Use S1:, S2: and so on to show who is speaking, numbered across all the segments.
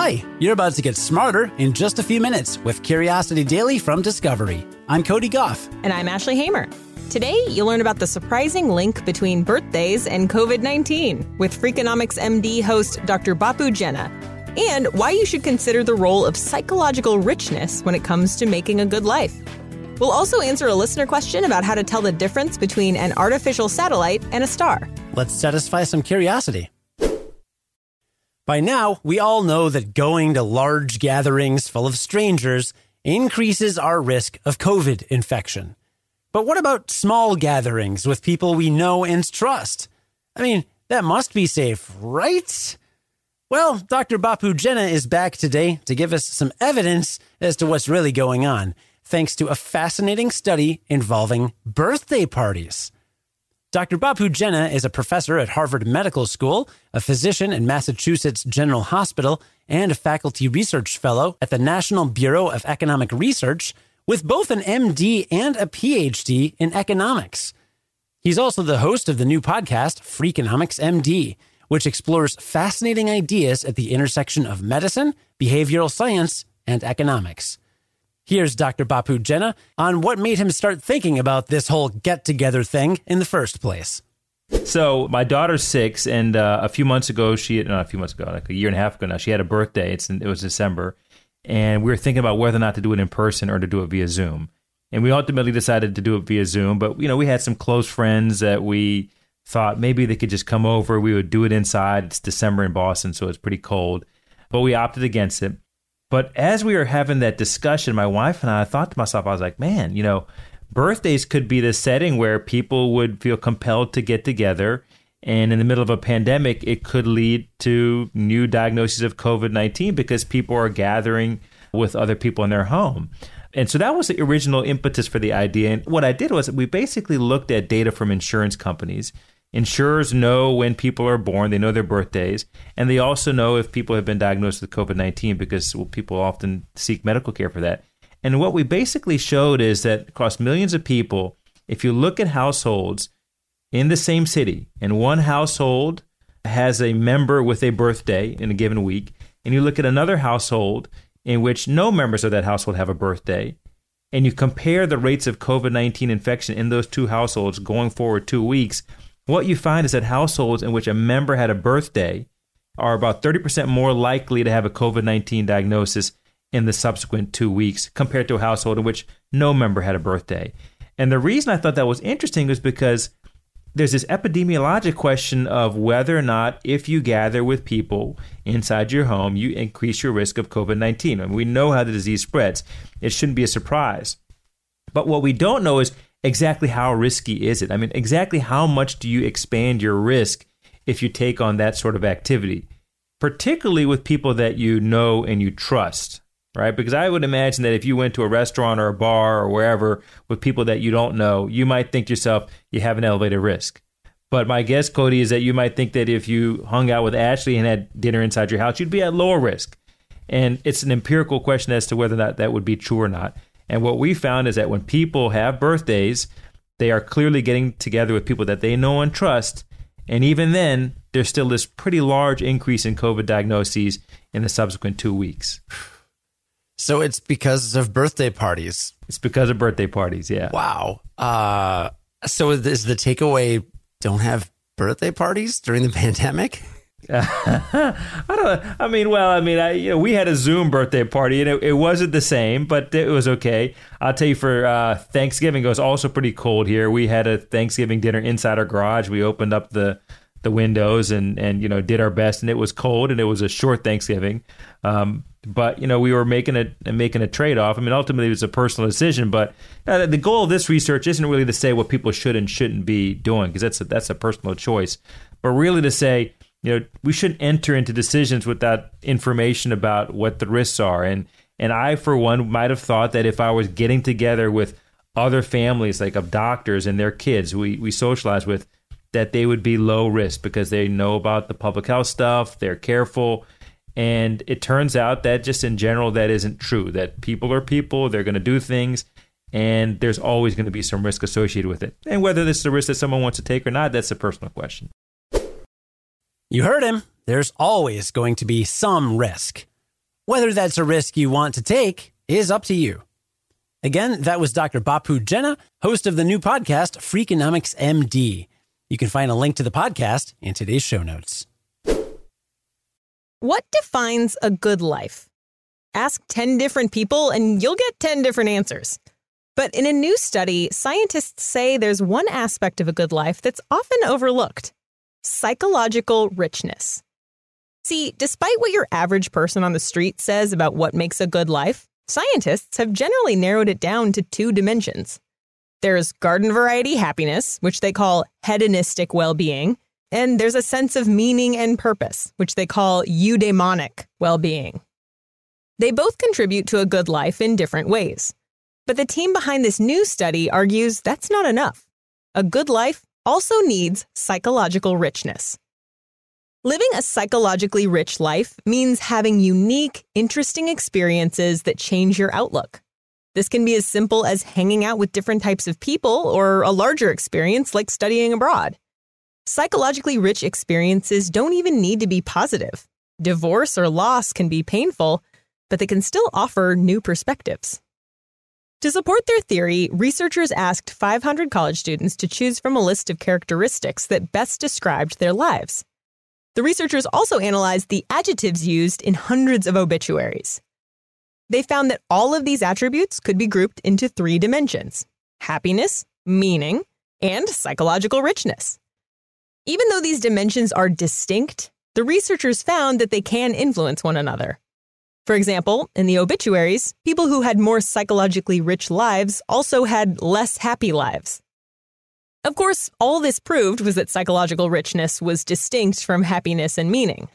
S1: Hi, you're about to get smarter in just a few minutes with Curiosity Daily from Discovery. I'm Cody Gough.
S2: And I'm Ashley Hamer. Today, you'll learn about the surprising link between birthdays and COVID 19 with Freakonomics MD host Dr. Bapu Jena, and why you should consider the role of psychological richness when it comes to making a good life. We'll also answer a listener question about how to tell the difference between an artificial satellite and a star.
S1: Let's satisfy some curiosity. By now, we all know that going to large gatherings full of strangers increases our risk of COVID infection. But what about small gatherings with people we know and trust? I mean, that must be safe, right? Well, Dr. Bapu Jena is back today to give us some evidence as to what's really going on, thanks to a fascinating study involving birthday parties. Dr. Bapu Jena is a professor at Harvard Medical School, a physician at Massachusetts General Hospital, and a faculty research fellow at the National Bureau of Economic Research with both an MD and a PhD in economics. He's also the host of the new podcast, Freakonomics MD, which explores fascinating ideas at the intersection of medicine, behavioral science, and economics. Here's Dr. Bapu Jena on what made him start thinking about this whole get together thing in the first place.
S3: So my daughter's six, and uh, a few months ago, she not a few months ago, like a year and a half ago now, she had a birthday. It's it was December, and we were thinking about whether or not to do it in person or to do it via Zoom. And we ultimately decided to do it via Zoom. But you know, we had some close friends that we thought maybe they could just come over. We would do it inside. It's December in Boston, so it's pretty cold. But we opted against it. But as we were having that discussion, my wife and I, I thought to myself, I was like, man, you know, birthdays could be the setting where people would feel compelled to get together. And in the middle of a pandemic, it could lead to new diagnoses of COVID 19 because people are gathering with other people in their home. And so that was the original impetus for the idea. And what I did was we basically looked at data from insurance companies Insurers know when people are born, they know their birthdays, and they also know if people have been diagnosed with COVID 19 because well, people often seek medical care for that. And what we basically showed is that across millions of people, if you look at households in the same city, and one household has a member with a birthday in a given week, and you look at another household in which no members of that household have a birthday, and you compare the rates of COVID 19 infection in those two households going forward two weeks, what you find is that households in which a member had a birthday are about 30% more likely to have a COVID 19 diagnosis in the subsequent two weeks compared to a household in which no member had a birthday. And the reason I thought that was interesting was because there's this epidemiologic question of whether or not, if you gather with people inside your home, you increase your risk of COVID 19. And we know how the disease spreads. It shouldn't be a surprise. But what we don't know is exactly how risky is it? I mean, exactly how much do you expand your risk if you take on that sort of activity, particularly with people that you know and you trust, right? Because I would imagine that if you went to a restaurant or a bar or wherever with people that you don't know, you might think to yourself, you have an elevated risk. But my guess, Cody, is that you might think that if you hung out with Ashley and had dinner inside your house, you'd be at lower risk. And it's an empirical question as to whether or not that would be true or not. And what we found is that when people have birthdays, they are clearly getting together with people that they know and trust. And even then, there's still this pretty large increase in COVID diagnoses in the subsequent two weeks.
S1: So it's because of birthday parties.
S3: It's because of birthday parties, yeah.
S1: Wow. Uh, so is the takeaway don't have birthday parties during the pandemic?
S3: I don't. I mean, well, I mean, I, you know, we had a Zoom birthday party, and it, it, wasn't the same, but it was okay. I'll tell you, for uh, Thanksgiving, it was also pretty cold here. We had a Thanksgiving dinner inside our garage. We opened up the the windows and and you know did our best, and it was cold, and it was a short Thanksgiving. Um, but you know, we were making a making a trade off. I mean, ultimately, it was a personal decision. But uh, the goal of this research isn't really to say what people should and shouldn't be doing, because that's a, that's a personal choice, but really to say you know we shouldn't enter into decisions without information about what the risks are. And and I for one might have thought that if I was getting together with other families like of doctors and their kids we we socialize with that they would be low risk because they know about the public health stuff they're careful. And it turns out that just in general that isn't true that people are people they're going to do things and there's always going to be some risk associated with it. And whether this is a risk that someone wants to take or not that's a personal question
S1: you heard him. There's always going to be some risk. Whether that's a risk you want to take is up to you. Again, that was Dr. Bapu Jena, host of the new podcast, Freakonomics MD. You can find a link to the podcast in today's show notes.
S2: What defines a good life? Ask 10 different people and you'll get 10 different answers. But in a new study, scientists say there's one aspect of a good life that's often overlooked psychological richness. See, despite what your average person on the street says about what makes a good life, scientists have generally narrowed it down to two dimensions. There's garden variety happiness, which they call hedonistic well being, and there's a sense of meaning and purpose, which they call eudaimonic well being. They both contribute to a good life in different ways. But the team behind this new study argues that's not enough. A good life also needs psychological richness. Living a psychologically rich life means having unique, interesting experiences that change your outlook. This can be as simple as hanging out with different types of people or a larger experience like studying abroad. Psychologically rich experiences don't even need to be positive. Divorce or loss can be painful, but they can still offer new perspectives. To support their theory, researchers asked 500 college students to choose from a list of characteristics that best described their lives. The researchers also analyzed the adjectives used in hundreds of obituaries. They found that all of these attributes could be grouped into three dimensions happiness, meaning, and psychological richness. Even though these dimensions are distinct, the researchers found that they can influence one another. For example, in the obituaries, people who had more psychologically rich lives also had less happy lives. Of course, all this proved was that psychological richness was distinct from happiness and meaning.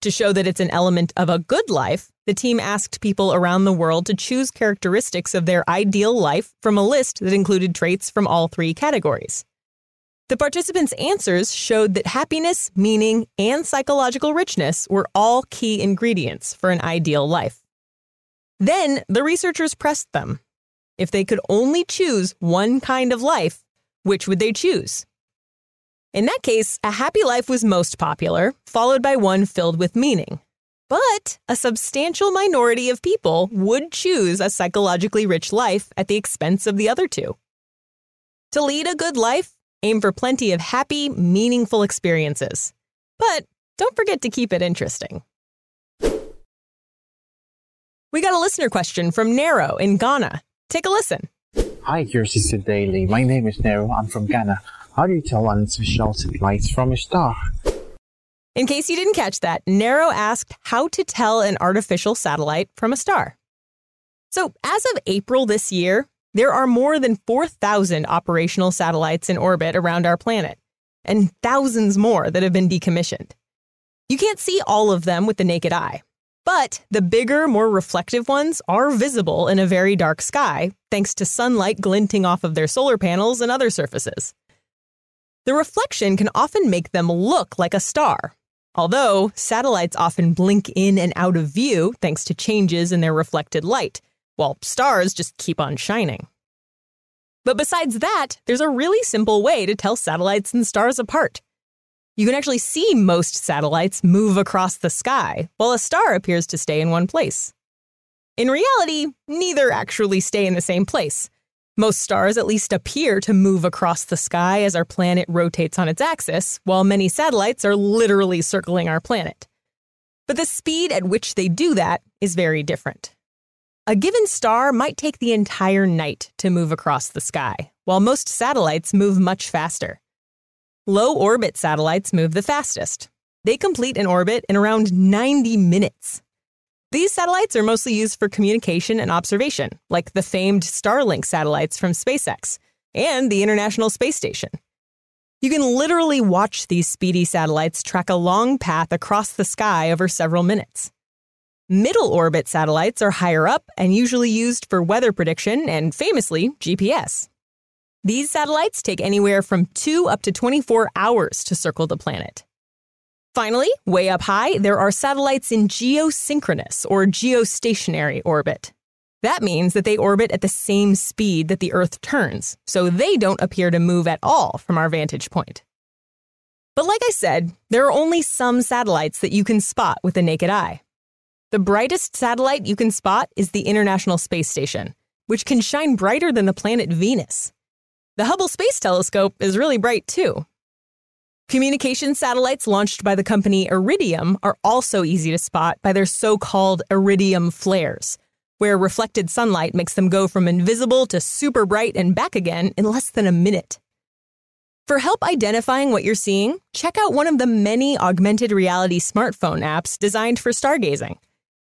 S2: To show that it's an element of a good life, the team asked people around the world to choose characteristics of their ideal life from a list that included traits from all three categories. The participants' answers showed that happiness, meaning, and psychological richness were all key ingredients for an ideal life. Then the researchers pressed them. If they could only choose one kind of life, which would they choose? In that case, a happy life was most popular, followed by one filled with meaning. But a substantial minority of people would choose a psychologically rich life at the expense of the other two. To lead a good life, Aim for plenty of happy, meaningful experiences. But don't forget to keep it interesting. We got a listener question from Nero in Ghana. Take a listen.
S4: Hi, Sister Daily. My name is Nero. I'm from Ghana. How do you tell unusual lights from a star?
S2: In case you didn't catch that, Nero asked how to tell an artificial satellite from a star. So, as of April this year, there are more than 4,000 operational satellites in orbit around our planet, and thousands more that have been decommissioned. You can't see all of them with the naked eye, but the bigger, more reflective ones are visible in a very dark sky thanks to sunlight glinting off of their solar panels and other surfaces. The reflection can often make them look like a star, although satellites often blink in and out of view thanks to changes in their reflected light, while stars just keep on shining. But besides that, there's a really simple way to tell satellites and stars apart. You can actually see most satellites move across the sky, while a star appears to stay in one place. In reality, neither actually stay in the same place. Most stars at least appear to move across the sky as our planet rotates on its axis, while many satellites are literally circling our planet. But the speed at which they do that is very different. A given star might take the entire night to move across the sky, while most satellites move much faster. Low orbit satellites move the fastest. They complete an orbit in around 90 minutes. These satellites are mostly used for communication and observation, like the famed Starlink satellites from SpaceX and the International Space Station. You can literally watch these speedy satellites track a long path across the sky over several minutes. Middle orbit satellites are higher up and usually used for weather prediction and famously, GPS. These satellites take anywhere from 2 up to 24 hours to circle the planet. Finally, way up high, there are satellites in geosynchronous or geostationary orbit. That means that they orbit at the same speed that the Earth turns, so they don't appear to move at all from our vantage point. But like I said, there are only some satellites that you can spot with the naked eye. The brightest satellite you can spot is the International Space Station, which can shine brighter than the planet Venus. The Hubble Space Telescope is really bright too. Communication satellites launched by the company Iridium are also easy to spot by their so called iridium flares, where reflected sunlight makes them go from invisible to super bright and back again in less than a minute. For help identifying what you're seeing, check out one of the many augmented reality smartphone apps designed for stargazing.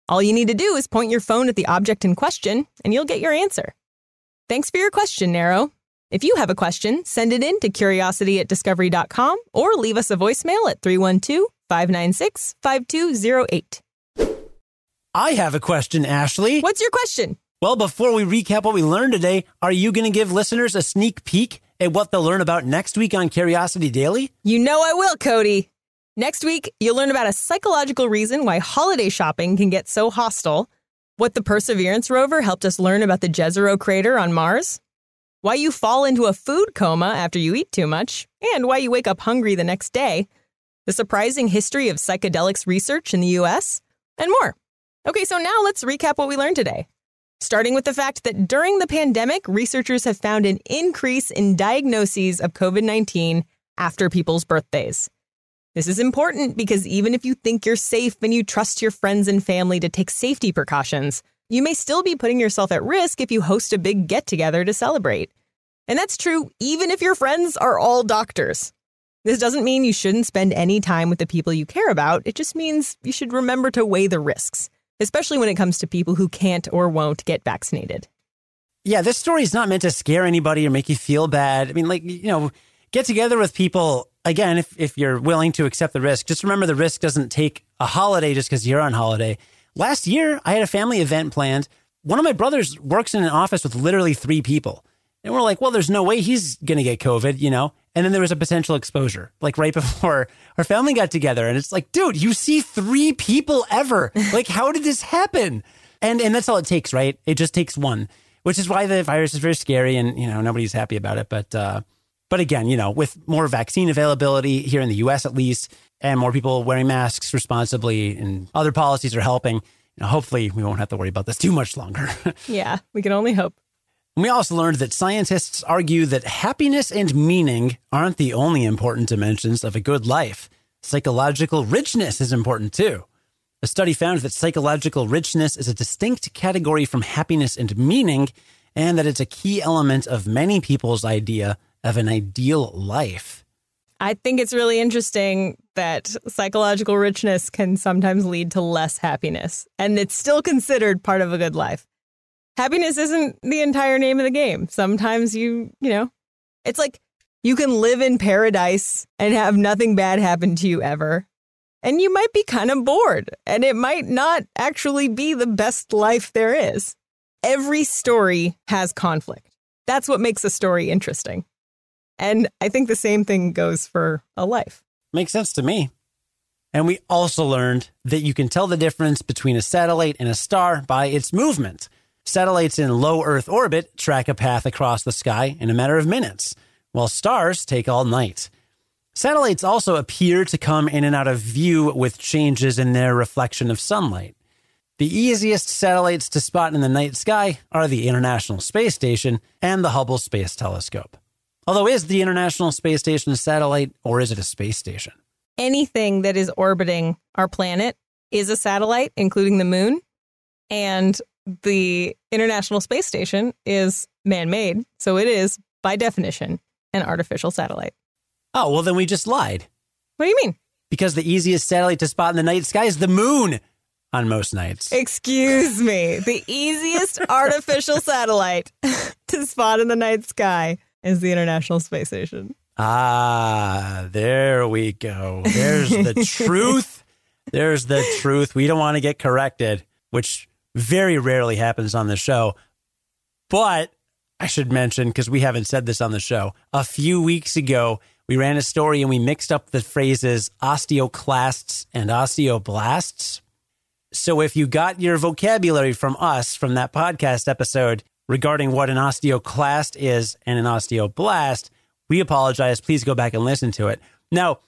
S2: All you need to do is point your phone at the object in question, and you'll get your answer. Thanks for your question, Nero. If you have a question, send it in to curiosity at discovery.com or leave us a voicemail at 312 596 5208.
S1: I have a question, Ashley.
S2: What's your question?
S1: Well, before we recap what we learned today, are you going to give listeners a sneak peek at what they'll learn about next week on Curiosity Daily?
S2: You know I will, Cody. Next week, you'll learn about a psychological reason why holiday shopping can get so hostile, what the Perseverance rover helped us learn about the Jezero crater on Mars, why you fall into a food coma after you eat too much, and why you wake up hungry the next day, the surprising history of psychedelics research in the US, and more. Okay, so now let's recap what we learned today. Starting with the fact that during the pandemic, researchers have found an increase in diagnoses of COVID 19 after people's birthdays. This is important because even if you think you're safe and you trust your friends and family to take safety precautions, you may still be putting yourself at risk if you host a big get together to celebrate. And that's true even if your friends are all doctors. This doesn't mean you shouldn't spend any time with the people you care about. It just means you should remember to weigh the risks, especially when it comes to people who can't or won't get vaccinated.
S1: Yeah, this story is not meant to scare anybody or make you feel bad. I mean, like, you know, get together with people. Again, if, if you're willing to accept the risk, just remember the risk doesn't take a holiday just because you're on holiday. Last year, I had a family event planned. One of my brothers works in an office with literally three people. And we're like, well, there's no way he's going to get COVID, you know? And then there was a potential exposure, like right before our family got together. And it's like, dude, you see three people ever. like, how did this happen? And, and that's all it takes, right? It just takes one, which is why the virus is very scary and, you know, nobody's happy about it. But, uh, but again, you know, with more vaccine availability here in the US at least, and more people wearing masks responsibly and other policies are helping, you know, hopefully we won't have to worry about this too much longer.
S2: yeah, we can only hope.
S1: We also learned that scientists argue that happiness and meaning aren't the only important dimensions of a good life. Psychological richness is important too. A study found that psychological richness is a distinct category from happiness and meaning, and that it's a key element of many people's idea of an ideal life.
S2: I think it's really interesting that psychological richness can sometimes lead to less happiness, and it's still considered part of a good life. Happiness isn't the entire name of the game. Sometimes you, you know, it's like you can live in paradise and have nothing bad happen to you ever. And you might be kind of bored, and it might not actually be the best life there is. Every story has conflict. That's what makes a story interesting. And I think the same thing goes for a life.
S1: Makes sense to me. And we also learned that you can tell the difference between a satellite and a star by its movement. Satellites in low Earth orbit track a path across the sky in a matter of minutes, while stars take all night. Satellites also appear to come in and out of view with changes in their reflection of sunlight. The easiest satellites to spot in the night sky are the International Space Station and the Hubble Space Telescope. Although, is the International Space Station a satellite or is it a space station?
S2: Anything that is orbiting our planet is a satellite, including the moon. And the International Space Station is man made. So it is, by definition, an artificial satellite.
S1: Oh, well, then we just lied.
S2: What do you mean?
S1: Because the easiest satellite to spot in the night sky is the moon on most nights.
S2: Excuse me. The easiest artificial satellite to spot in the night sky is the International Space Station.
S1: Ah, there we go. There's the truth. There's the truth. We don't want to get corrected, which very rarely happens on the show. But I should mention, because we haven't said this on the show, a few weeks ago, we ran a story and we mixed up the phrases osteoclasts and osteoblasts. So if you got your vocabulary from us from that podcast episode, regarding what an osteoclast is and an osteoblast, we apologize. Please go back and listen to it. Now,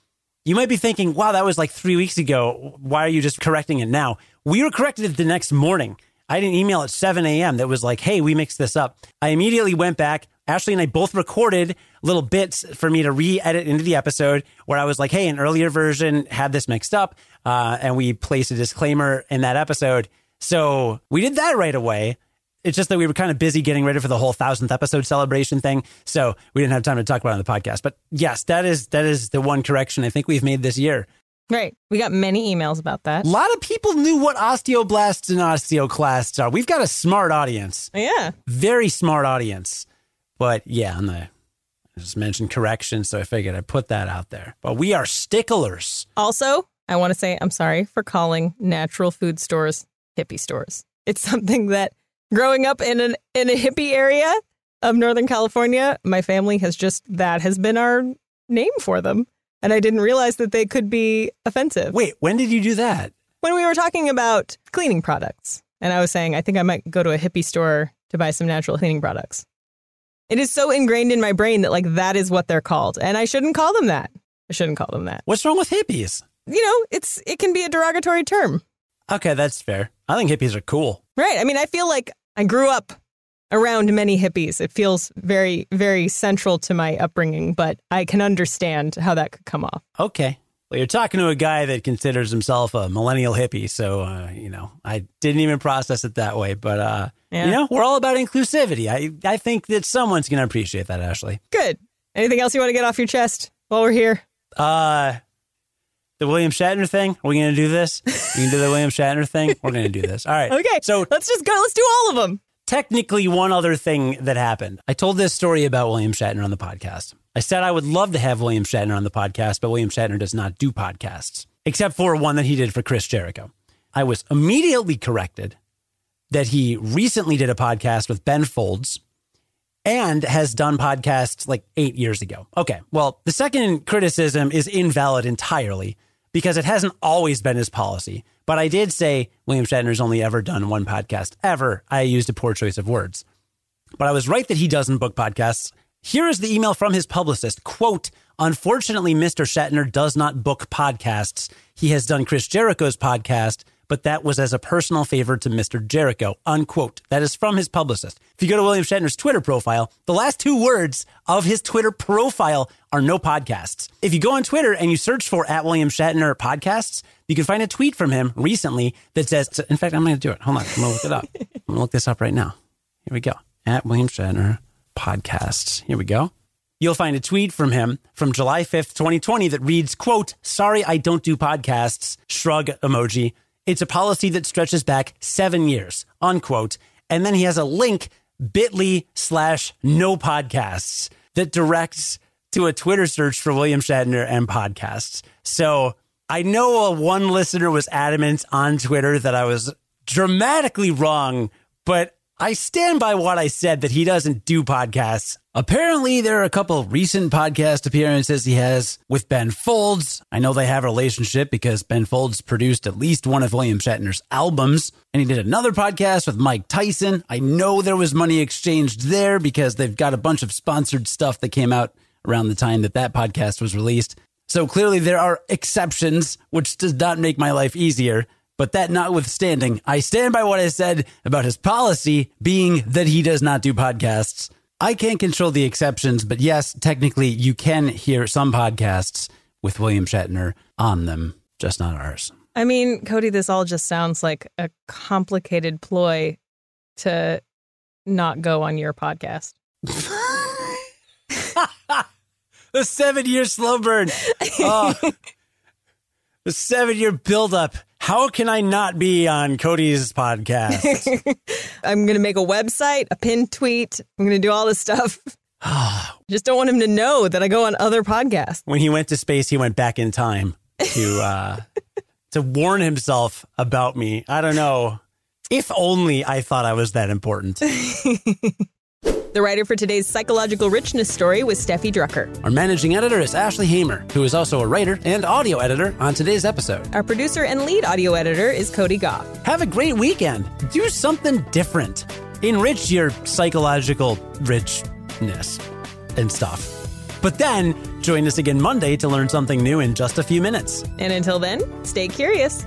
S1: you might be thinking, wow, that was like three weeks ago. Why are you just correcting it now? we were corrected the next morning. I had an email at 7 a.m. that was like, hey, we mixed this up. I immediately went back. Ashley and I both recorded little bits for me to re edit into the episode where I was like, hey, an earlier version had this mixed up. Uh, and we placed a disclaimer in that episode. So we did that right away. It's just that we were kind of busy getting ready for the whole thousandth episode celebration thing. So we didn't have time to talk about it on the podcast. But yes, that is that is the one correction I think we've made this year.
S2: Right. We got many emails about that.
S1: A lot of people knew what osteoblasts and osteoclasts are. We've got a smart audience,
S2: Yeah.
S1: very smart audience. But yeah, on the I just mentioned correction, so I figured I'd put that out there. But we are sticklers.
S2: Also, I want to say I'm sorry for calling natural food stores hippie stores. It's something that growing up in an in a hippie area of Northern California, my family has just that has been our name for them. And I didn't realize that they could be offensive.
S1: Wait, when did you do that?
S2: When we were talking about cleaning products, and I was saying I think I might go to a hippie store to buy some natural cleaning products. It is so ingrained in my brain that like that is what they're called. And I shouldn't call them that. I shouldn't call them that.
S1: What's wrong with hippies?
S2: You know, it's it can be a derogatory term.
S1: Okay, that's fair. I think hippies are cool.
S2: Right. I mean, I feel like I grew up around many hippies. It feels very, very central to my upbringing, but I can understand how that could come off.
S1: Okay. Well, you're talking to a guy that considers himself a millennial hippie, so uh, you know I didn't even process it that way. But uh,
S2: Yeah.
S1: you know, we're all about inclusivity. I I think that someone's going to appreciate that, Ashley.
S2: Good. Anything else you want to get off your chest while we're here?
S1: Uh, the William Shatner thing. Are we going to do this? We can do the William Shatner thing. We're going to do this. All right.
S2: Okay.
S1: So
S2: let's just go. Let's do all of them.
S1: technically one other thing that happened. I told this story about William Shatner on the podcast. I said I would love to have William Shatner on the podcast, but William Shatner does not do podcasts, except for one that he did for Chris Jericho. I was immediately corrected that he recently did a podcast with Ben Folds and has done podcasts like eight years ago. Okay, well, the second criticism is invalid entirely because it hasn't always been his policy. But I did say William Shatner's only ever done one podcast ever. I used a poor choice of words. But I was right that he doesn't book podcasts. Here is the email from his publicist. Quote, unfortunately, Mr. Shatner does not book podcasts. He has done Chris Jericho's podcast, but that was as a personal favor to Mr. Jericho. Unquote. That is from his publicist. If you go to William Shatner's Twitter profile, the last two words of his Twitter profile are no podcasts. If you go on Twitter and you search for at William Shatner podcasts, you can find a tweet from him recently that says, in fact, I'm going to do it. Hold on. I'm going to look it up. I'm going to look this up right now. Here we go. At William Shatner podcasts. Here we go. You'll find a tweet from him from July 5th, 2020 that reads, quote, sorry, I don't do podcasts. Shrug emoji. It's a policy that stretches back seven years, unquote. And then he has a link, bit.ly slash no podcasts that directs to a Twitter search for William Shatner and podcasts. So I know a one listener was adamant on Twitter that I was dramatically wrong, but I stand by what I said that he doesn't do podcasts. Apparently, there are a couple recent podcast appearances he has with Ben Folds. I know they have a relationship because Ben Folds produced at least one of William Shatner's albums, and he did another podcast with Mike Tyson. I know there was money exchanged there because they've got a bunch of sponsored stuff that came out around the time that that podcast was released. So clearly, there are exceptions, which does not make my life easier. But that notwithstanding, I stand by what I said about his policy being that he does not do podcasts. I can't control the exceptions, but yes, technically, you can hear some podcasts with William Shatner on them, just not ours.
S2: I mean, Cody, this all just sounds like a complicated ploy to not go on your podcast.
S1: The seven year slow burn. Oh, the seven year buildup. How can I not be on Cody's podcast?
S2: I'm going to make a website, a pinned tweet. I'm going to do all this stuff. Just don't want him to know that I go on other podcasts.
S1: when he went to space, he went back in time to uh, to warn himself about me. I don't know. If only I thought I was that important.
S2: The writer for today's psychological richness story was Steffi Drucker.
S1: Our managing editor is Ashley Hamer, who is also a writer and audio editor on today's episode.
S2: Our producer and lead audio editor is Cody Gough.
S1: Have a great weekend. Do something different. Enrich your psychological richness and stuff. But then join us again Monday to learn something new in just a few minutes.
S2: And until then, stay curious.